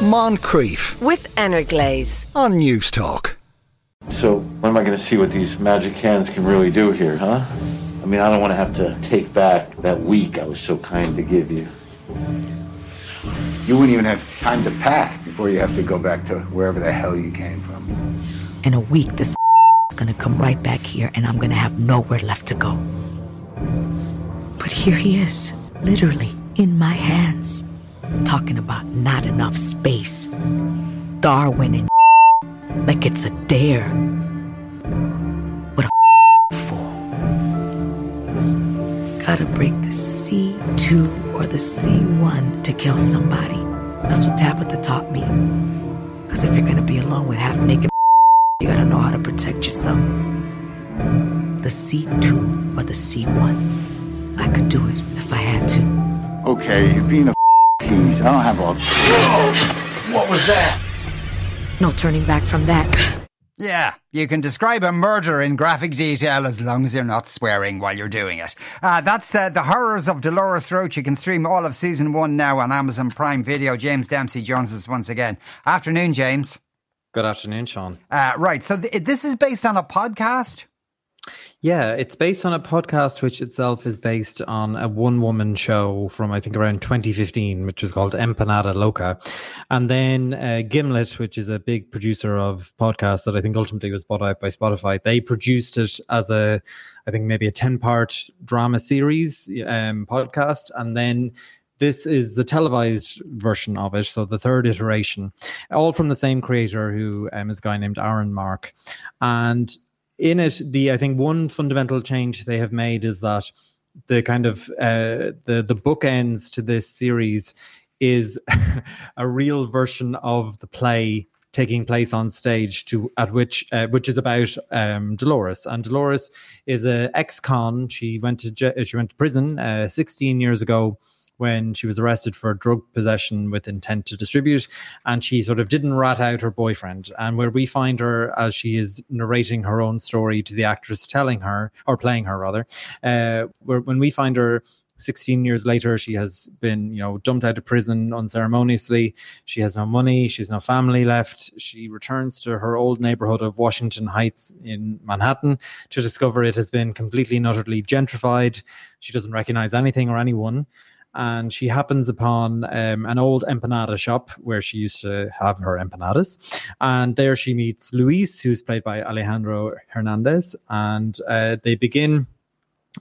Moncrieff with Energlaze on Newstalk. So, when am I going to see what these magic hands can really do here, huh? I mean, I don't want to have to take back that week I was so kind to give you. You wouldn't even have time to pack before you have to go back to wherever the hell you came from. In a week, this is gonna come right back here, and I'm gonna have nowhere left to go. But here he is, literally in my hands, talking about not enough space. Darwin and like it's a dare. What a fool. Gotta break the C2 or the C1 to kill somebody. That's what Tabitha taught me. Because if you're gonna be alone with half naked, you gotta know how to protect yourself. The C2 or the C1. I could do it if I had to. Okay, you're being a tease. I don't have all. What was that? No turning back from that. Yeah, you can describe a murder in graphic detail as long as you're not swearing while you're doing it. Uh, that's uh, The Horrors of Dolores Roach. You can stream all of season one now on Amazon Prime Video. James Dempsey joins us once again. Afternoon, James. Good afternoon, Sean. Uh, right, so th- this is based on a podcast? Yeah, it's based on a podcast which itself is based on a one woman show from I think around 2015, which was called Empanada Loca. And then uh, Gimlet, which is a big producer of podcasts that I think ultimately was bought out by Spotify, they produced it as a, I think maybe a 10 part drama series um, podcast. And then this is the televised version of it, so the third iteration, all from the same creator who um, is a guy named Aaron Mark. And in it, the I think one fundamental change they have made is that the kind of uh, the the bookends to this series is a real version of the play taking place on stage to at which uh, which is about um, Dolores. And Dolores is a ex-con. She went to she went to prison uh, 16 years ago when she was arrested for drug possession with intent to distribute. And she sort of didn't rat out her boyfriend. And where we find her as she is narrating her own story to the actress telling her, or playing her rather, uh, where, when we find her 16 years later, she has been, you know, dumped out of prison unceremoniously. She has no money. She's no family left. She returns to her old neighborhood of Washington Heights in Manhattan to discover it has been completely and utterly gentrified. She doesn't recognize anything or anyone and she happens upon um, an old empanada shop where she used to have her empanadas. And there she meets Luis, who's played by Alejandro Hernandez, and uh, they begin.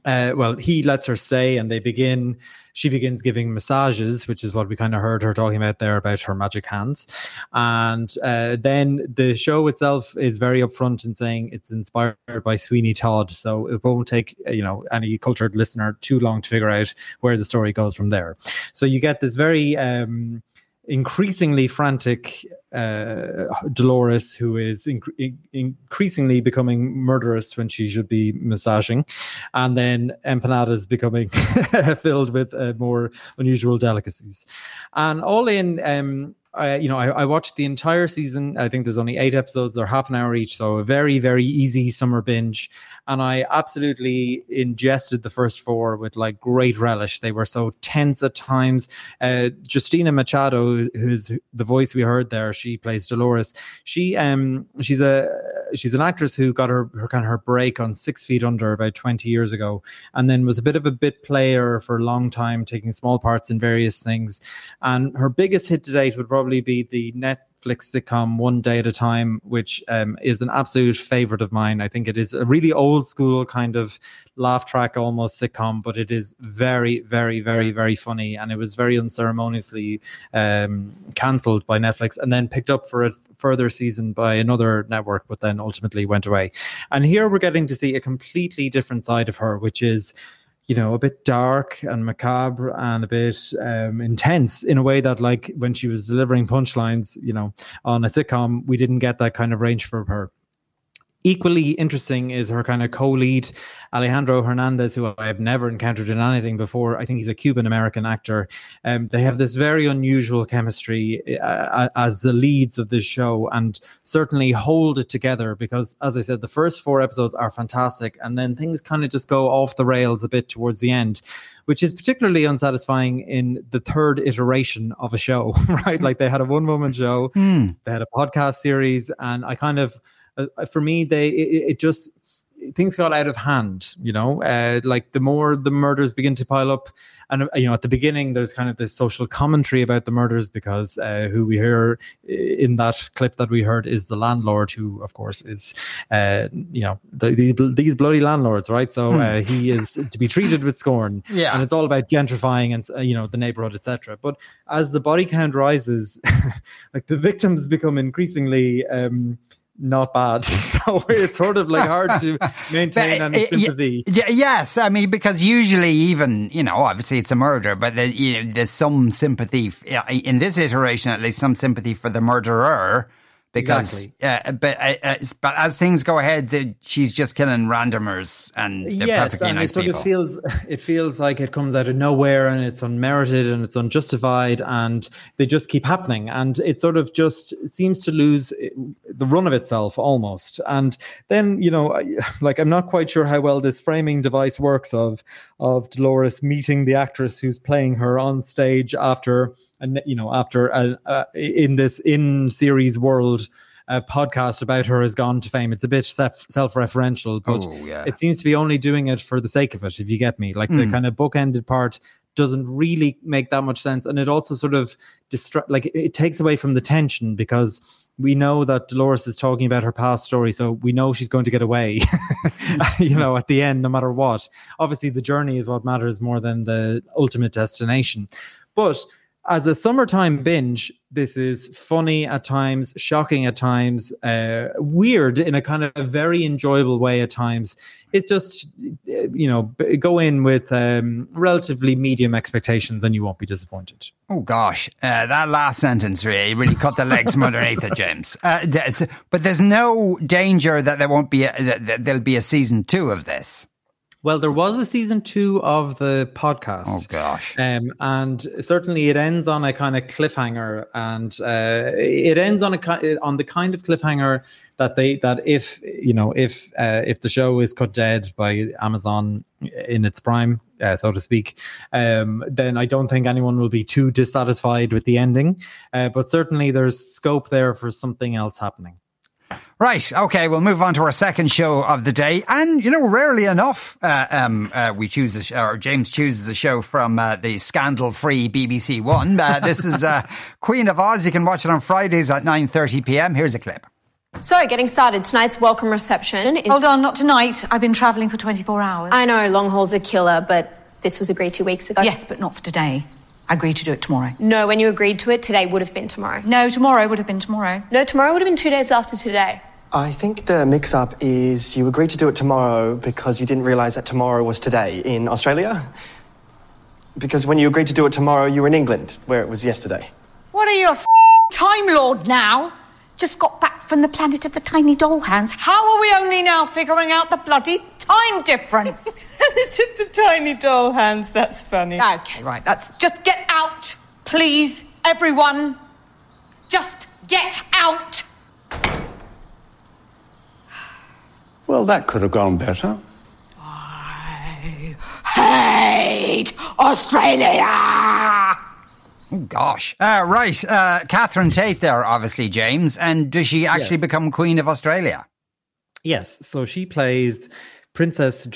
Uh, well, he lets her stay, and they begin. She begins giving massages, which is what we kind of heard her talking about there about her magic hands. And uh, then the show itself is very upfront in saying it's inspired by Sweeney Todd, so it won't take you know any cultured listener too long to figure out where the story goes from there. So you get this very um, increasingly frantic uh, Dolores, who is inc- increasingly becoming murderous when she should be massaging, and then empanadas becoming filled with uh, more unusual delicacies, and all in. Um, I, you know, I, I, watched the entire season. I think there's only eight episodes; they're half an hour each, so a very, very easy summer binge. And I absolutely ingested the first four with like great relish. They were so tense at times. Uh, Justina Machado, who's the voice we heard there, she plays Dolores. She um she's a she's an actress who got her her kind of her break on Six Feet Under about 20 years ago, and then was a bit of a bit player for a long time, taking small parts in various things. And her biggest hit to date would probably be the Netflix sitcom One Day at a Time, which um, is an absolute favorite of mine. I think it is a really old school kind of laugh track almost sitcom, but it is very, very, very, very funny. And it was very unceremoniously um, cancelled by Netflix and then picked up for a further season by another network, but then ultimately went away. And here we're getting to see a completely different side of her, which is you know, a bit dark and macabre and a bit um, intense in a way that, like, when she was delivering punchlines, you know, on a sitcom, we didn't get that kind of range from her. Equally interesting is her kind of co-lead Alejandro Hernandez, who I have never encountered in anything before. I think he's a Cuban American actor. Um, they have this very unusual chemistry uh, as the leads of this show, and certainly hold it together because, as I said, the first four episodes are fantastic, and then things kind of just go off the rails a bit towards the end, which is particularly unsatisfying in the third iteration of a show. Right, like they had a one-woman show, Mm. they had a podcast series, and I kind of uh, for me they it, it just things got out of hand you know? Uh, like the more the murders begin to pile up and uh, you know at the beginning there's kind of this social commentary about the murders because uh, who we hear in that clip that we heard is the landlord who of course is uh, you know the, the, these bloody landlords right? So uh, he is to be treated with scorn. Yeah. and it's all about gentrifying and uh, you know the neighborhood etc but as the body count rises like the victims become increasingly um not bad. So it's sort of like hard to maintain any uh, y- sympathy. y- yes, I mean because usually even you know obviously it's a murder, but the, you know, there's some sympathy f- in this iteration at least some sympathy for the murderer because Exactly. uh, but uh, uh, but as things go ahead, she's just killing randomers and yes, and nice it sort people. of feels it feels like it comes out of nowhere and it's unmerited and it's unjustified and they just keep happening and it sort of just seems to lose eh, the run of itself almost. And then you know, I- like I'm not quite sure how well this framing device works of of Dolores meeting the actress who's playing her on stage after and you know after a, uh, in this in series world. A podcast about her has gone to fame. It's a bit self self-referential, but Oh, yeah. it seems to be only doing it for the sake of it, if you get me. Like the hmm. kind of bookended part doesn't really make that much sense. And it also sort of distract, like it, it takes away from the tension because we know that Dolores is talking about her past story. So we know she's going to get away, you know, at the end, no matter what. Obviously, the journey is what matters more than the ultimate destination. But as a summertime binge, this is funny at times, shocking at times, uh, weird in a kind of a very enjoyable way at times. It's just, uh, you know, go in with um, relatively medium expectations and you won't be disappointed. Oh gosh, uh, that last sentence really, really cut the legs from underneath it, James. Uh, but there's no danger that there won't be a, there'll be a season two of this. Well, there was a season two of the podcast. Oh gosh. Um, and certainly it ends on a kind of cliffhanger, and uh, it ends on a on the kind of cliffhanger that they that if you know if uh, if the show is cut dead by Amazon in its prime, uh, so to speak, um, then I don't think anyone will be too dissatisfied with the ending. Uh, but certainly there's scope there for something else happening. Right. Okay. We'll move on to our second show of the day, and you know, rarely enough, uh, um, uh, we choose a sh- or James chooses a show from uh, the scandal-free BBC One. Uh, this is uh, Queen of Oz. You can watch it on Fridays at nine thirty p.m. Here's a clip. So, getting started, tonight's welcome reception is. Hold on, not tonight. I've been travelling for 24 hours. I know long haul's a killer, but this was agreed two weeks ago. yes, but not for today. I agreed to do it tomorrow. No, when you agreed to it, today would have been tomorrow. No, tomorrow would have been tomorrow. No, tomorrow would have been two days after today. I think the mix up is you agreed to do it tomorrow because you didn't realise that tomorrow was today in Australia. Because when you agreed to do it tomorrow, you were in England, where it was yesterday. What are you, a f- Time Lord now? Just got back from the planet of the tiny doll hands. How are we only now figuring out the bloody time difference? Planet of the tiny doll hands. That's funny. okay, right, that's. Just get out, please, everyone. Just get out. Well, that could have gone better. I hate Australia! Oh gosh. Uh, right. Uh, Catherine Tate there, obviously, James. And does she actually Yes. become Queen of Australia? Yes, so she plays Princess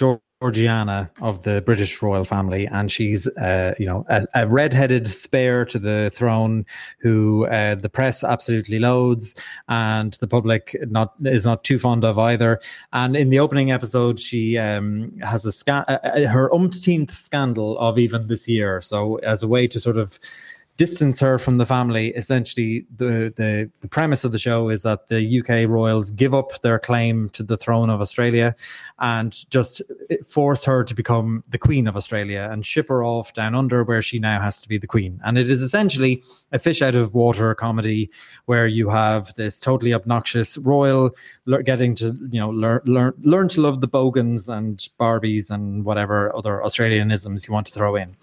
Georgiana of the British royal family, and she's, uh, you know, a, a red-headed spare to the throne, who uh, the press absolutely loads, and the public not is not too fond of either. And in the opening episode, she um, has a sca- uh, uh, her umpteenth scandal of even this year. So as a way to sort of distance her from the family. Essentially, the, the the premise of the show is that the UK royals give up their claim to the throne of Australia and just force her to become the queen of Australia and ship her off down under where she now has to be the queen. And it is essentially a fish out of water comedy where you have this totally obnoxious royal getting to you know learn learn learn to love the bogans and Barbies and whatever other Australianisms you want to throw in.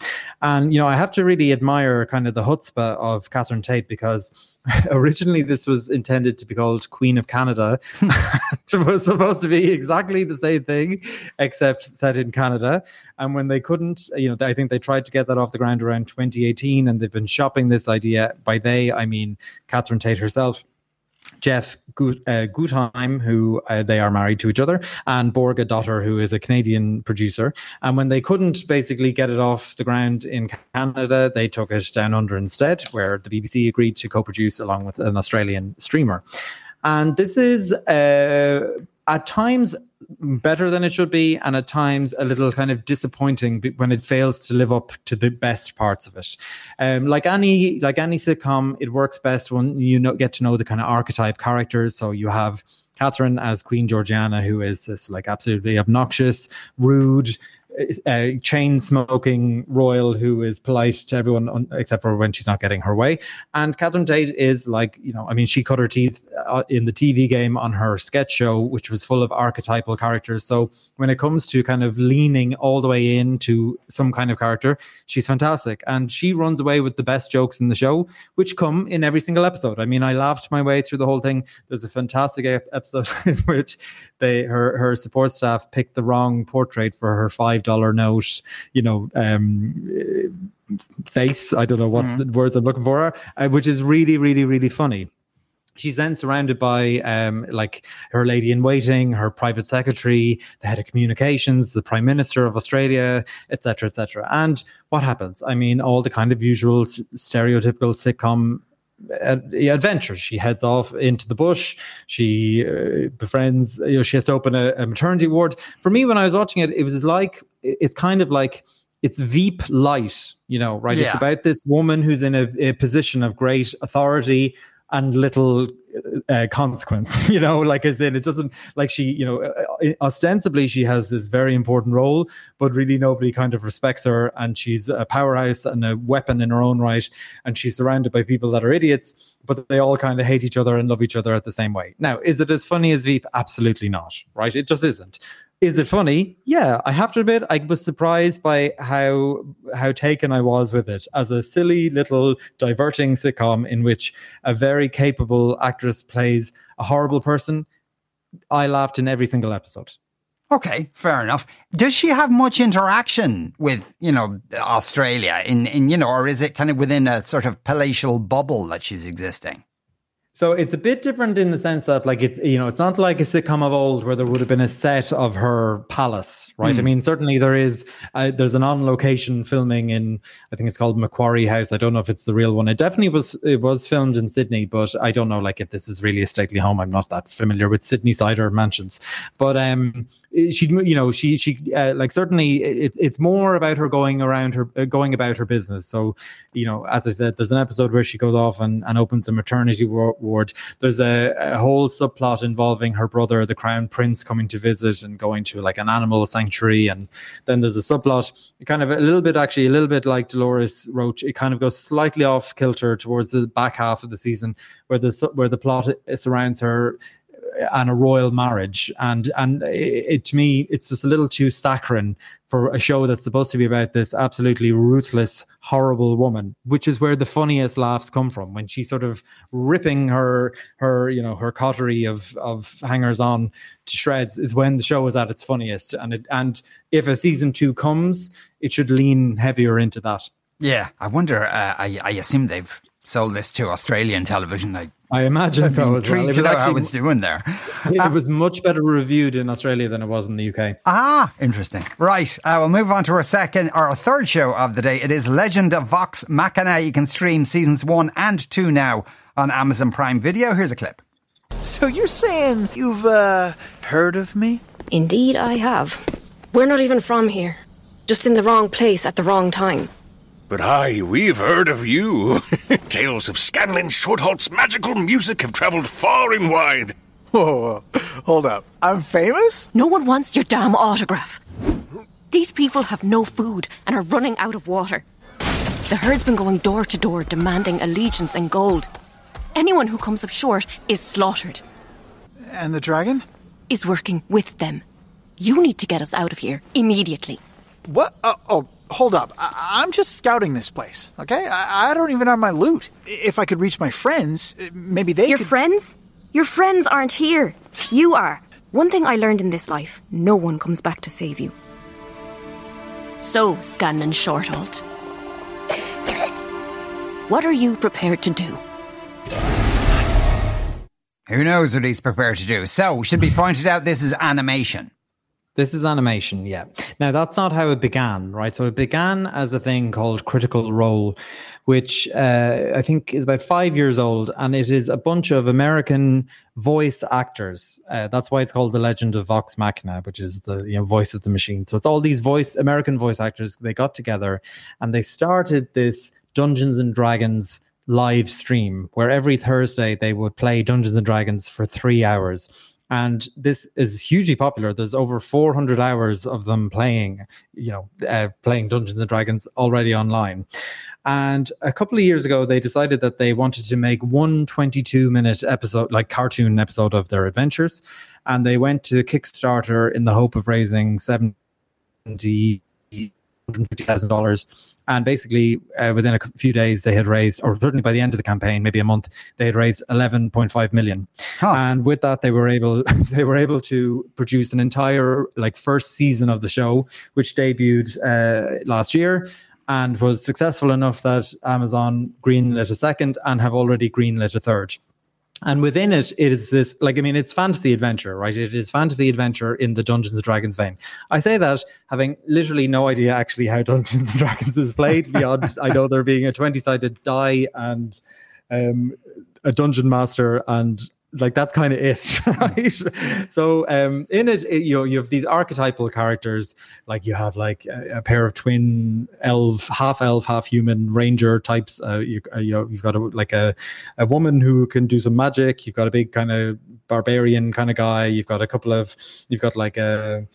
And you know, I have to really admire kind of the chutzpah of Catherine Tate because originally this was intended to be called Queen of Canada. it was supposed to be exactly the same thing, except set in Canada. And when they couldn't, you know, I think they tried to get that off the ground around 2018, and they've been shopping this idea. By they, I mean Catherine Tate herself. Jeff uh, Gutheim, who uh, they are married to each other, and Borga Dorter, who is a Canadian producer. And when they couldn't basically get it off the ground in Canada, they took it down under instead, where the BBC agreed to co produce along with an Australian streamer. And this is uh, at times better than it should be, and at times a little kind of disappointing when it fails to live up to the best parts of it. Um, like any like any sitcom, it works best when you know, get to know the kind of archetype characters. So you have Catherine as Queen Georgiana, who is this like absolutely obnoxious, rude, a chain smoking royal who is polite to everyone on, except for when she's not getting her way. And Catherine Tate is like, you know, I mean, she cut her teeth uh, in the TV game on her sketch show, which was full of archetypal characters. So when it comes to kind of leaning all the way into some kind of character, she's fantastic. And she runs away with the best jokes in the show, which come in every single episode. I mean, I laughed my way through the whole thing. There's a fantastic episode in which they her her support staff picked the wrong portrait for her five dollar note. You know. Um, face i don't know what mm-hmm. words i'm looking for uh, which is really really really funny she's then surrounded by um, like her lady in waiting, her private secretary, the head of communications, the prime minister of Australia, etc., etc. And what happens? I mean, all the kind of usual stereotypical sitcom uh, adventures. She heads off into the bush. She uh, befriends. You know, she has to open a, a, maternity ward. For me, when I was watching it, it was like it's kind of like it's Veep light. You know, right? Yeah. It's about this woman who's in a, a position of great authority and little uh, consequence you know like as in it doesn't like she you know uh, ostensibly she has this very important role but really nobody kind of respects her and she's a powerhouse and a weapon in her own right and she's surrounded by people that are idiots but they all kind of hate each other and love each other at the same way. Now is it as funny as veep? Absolutely not right? It just isn't is it funny? Yeah, I have to admit, I was surprised by how how taken I was with it as a silly little diverting sitcom in which a very capable actress plays a horrible person. I laughed in every single episode. Okay, fair enough. Does she have much interaction with, you know, Australia in, in you know, or is it kind of within a sort of palatial bubble that she's existing? So it's a bit different in the sense that, like, it's you know, it's not like a sitcom of old where there would have been a set of her palace, right? Mm. I mean, certainly there is. Uh, there's an on-location filming in, I think it's called Macquarie House. I don't know if it's the real one. It definitely was. It was filmed in Sydney, but I don't know, like, if this is really a stately home. I'm not that familiar with Sydney cider mansions, but um, she, you know, she, she, uh, like, certainly it's it's more about her going around her, uh, going about her business. So, you know, as I said, there's an episode where she goes off and, and opens a maternity ward Ward. There's a, a, whole subplot involving her brother, the crown prince, coming to visit and going to like an animal sanctuary. And then there's a subplot, kind of a little bit, actually, a little bit like Dolores Roach. It kind of goes slightly off kilter towards the back half of the season, where the where the plot surrounds her and a royal marriage. And and it, it, to me, it's just a little too saccharine for a show that's supposed to be about this absolutely ruthless, horrible woman. Which is where the funniest laughs come from when she's sort of ripping her her you know her coterie of of hangers on to shreds. Is when the show is at its funniest. And it, and if a season two comes, it should lean heavier into that. Yeah, I wonder. Uh, I I assume they've sold this to Australian television. I I imagine I'd so. As well. It to know how it's doing there. It, uh, was much better reviewed in Australia than it was in the UK. Ah, interesting. Right, uh, we'll move on to our second or our third show of the day. It is Legend of Vox Machina. You can stream seasons one and two now on Amazon Prime Video. Here's a clip. So you're saying you've uh, heard of me? Indeed, I have. We're not even from here. Just in the wrong place at the wrong time. But aye, we've heard of you. Tales of Scanlan Shorthalt's magical music have travelled far and wide. Whoa, whoa, hold up. I'm famous? No one wants your damn autograph. These people have no food and are running out of water. The herd's been going door to door demanding allegiance and gold. Anyone who comes up short is slaughtered. And the dragon? Is working with them. You need to get us out of here immediately. What? Uh, oh, hold up. I- I'm just scouting this place, okay? I-, I don't even have my loot. If I could reach my friends, uh, maybe they Your could. friends? Your friends aren't here. You are. One thing I learned in this life no one comes back to save you. So, Scanlan Shorthalt. what are you prepared to do? Who knows what he's prepared to do? So, should be pointed out this is animation. This is animation, yeah. Now, that's not how it began, right? So, it began as a thing called Critical Role, which uh, I think is about five years old, and it is a bunch of American voice actors. Uh, that's why it's called The Legend of Vox Machina, which is the you know voice of the machine. So, it's all these voice American voice actors. They got together and they started this Dungeons and Dragons live stream where every Thursday they would play Dungeons and Dragons for three hours. And this is hugely popular. There's over 400 hours of them playing, you know, uh, playing Dungeons and Dragons already online. And a couple of years ago, they decided that they wanted to make one 22 minute episode, like cartoon episode of their adventures. And they went to Kickstarter in the hope of raising 70 $150,000. And basically, uh, within a few days, they had raised, or certainly by the end of the campaign, maybe a month, they had raised 11.5 million. And with that, they were able they were able to produce an entire like first season of the show, which debuted uh, last year. And was successful enough that Amazon greenlit a second and have already greenlit a third and within it it is this like i mean it's fantasy adventure right? It is fantasy adventure in the dungeons and dragons vein. I say that having literally no idea actually how dungeons and dragons is played beyond i know there being a 20-sided die and um, a dungeon master and like that's kind of it right? So um in it, it, you know you have these archetypal characters like you have like a, a pair of twin elf half elf half human ranger types. Uh, you, uh, you know you've got a, like a a woman who can do some magic. You've got a big kind of barbarian kind of guy. You've got a couple of you've got like a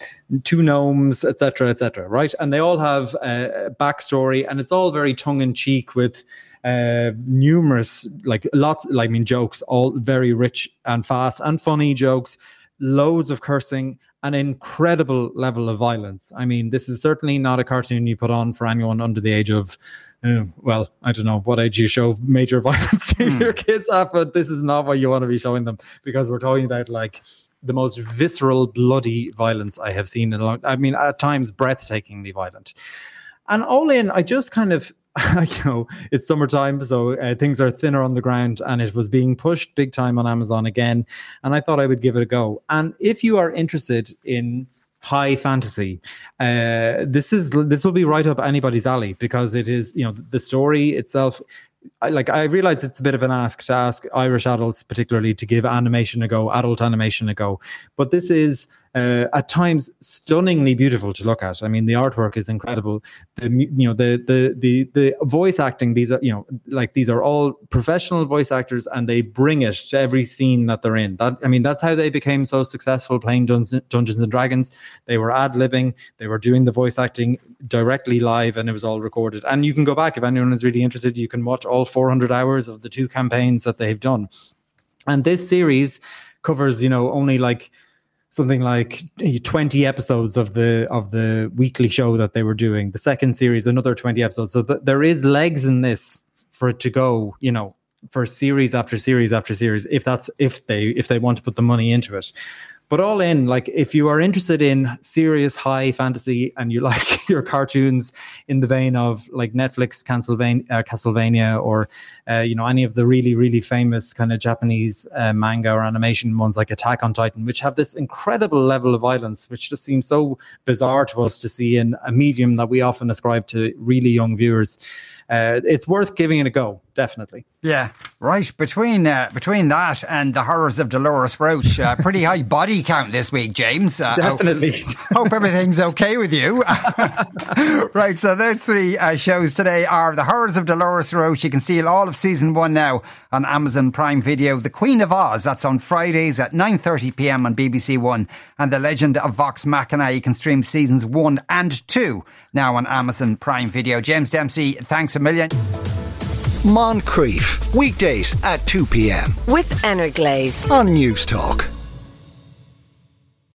two gnomes etc etc right? And they all have a backstory and it's all very tongue-in-cheek with uh, numerous like lots like I mean jokes all very rich and fast and funny jokes loads of cursing an incredible level of violence. I mean this is certainly not a cartoon you put on for anyone under the age of uh, well I don't know what age you show major violence to your kids at but this is not what you want to be showing them because we're talking about like the most visceral bloody violence I have seen in a long I mean at times breathtakingly violent. And all in, I just kind of, you know, it's summertime, so uh, things are thinner on the ground, and it was being pushed big time on Amazon again. And I thought I would give it a go. And if you are interested in high fantasy, uh, this is this will be right up anybody's alley because it is, you know, the story itself. I, like I realize it's a bit of an ask to ask Irish adults, particularly, to give animation a go, adult animation a go. But this is uh, at times stunningly beautiful to look at. I mean, the artwork is incredible. The you know the the the the voice acting. These are you know like these are all professional voice actors, and they bring it to every scene that they're in. That I mean, that's how they became so successful playing Dungeons, Dungeons and Dragons. They were ad libbing. They were doing the voice acting directly live, and it was all recorded. And you can go back if anyone is really interested. You can watch all 400 hours of the two campaigns that they've done. And this series covers, you know, only like something like 20 episodes of the of the weekly show that they were doing. The second series another 20 episodes. So th- there is legs in this for it to go you know for series after series after series if that's if they if they want to put the money into it but all in like if you are interested in serious high fantasy and you like your cartoons in the vein of like netflix castlevania, uh, castlevania or uh, you know any of the really really famous kind of japanese uh, manga or animation ones like attack on titan which have this incredible level of violence which just seems so bizarre to us to see in a medium that we often ascribe to really young viewers uh, it's worth giving it a go definitely Yeah, right. Between uh, between that and the horrors of Dolores Roach, uh, pretty high body count this week, James. Uh, Definitely. Hope, everything's okay with you. right, so those three uh, shows today are the horrors of Dolores Roach. You can see all of season one now on Amazon Prime Video. The Queen of Oz. That's on Fridays at nine thirty p.m. on BBC One, and The Legend of Vox Machina. You can stream seasons one and two now on Amazon Prime Video. James Dempsey, thanks a million. Moncrieff, weekdays at 2 p.m. With Energlaze. on Newstalk.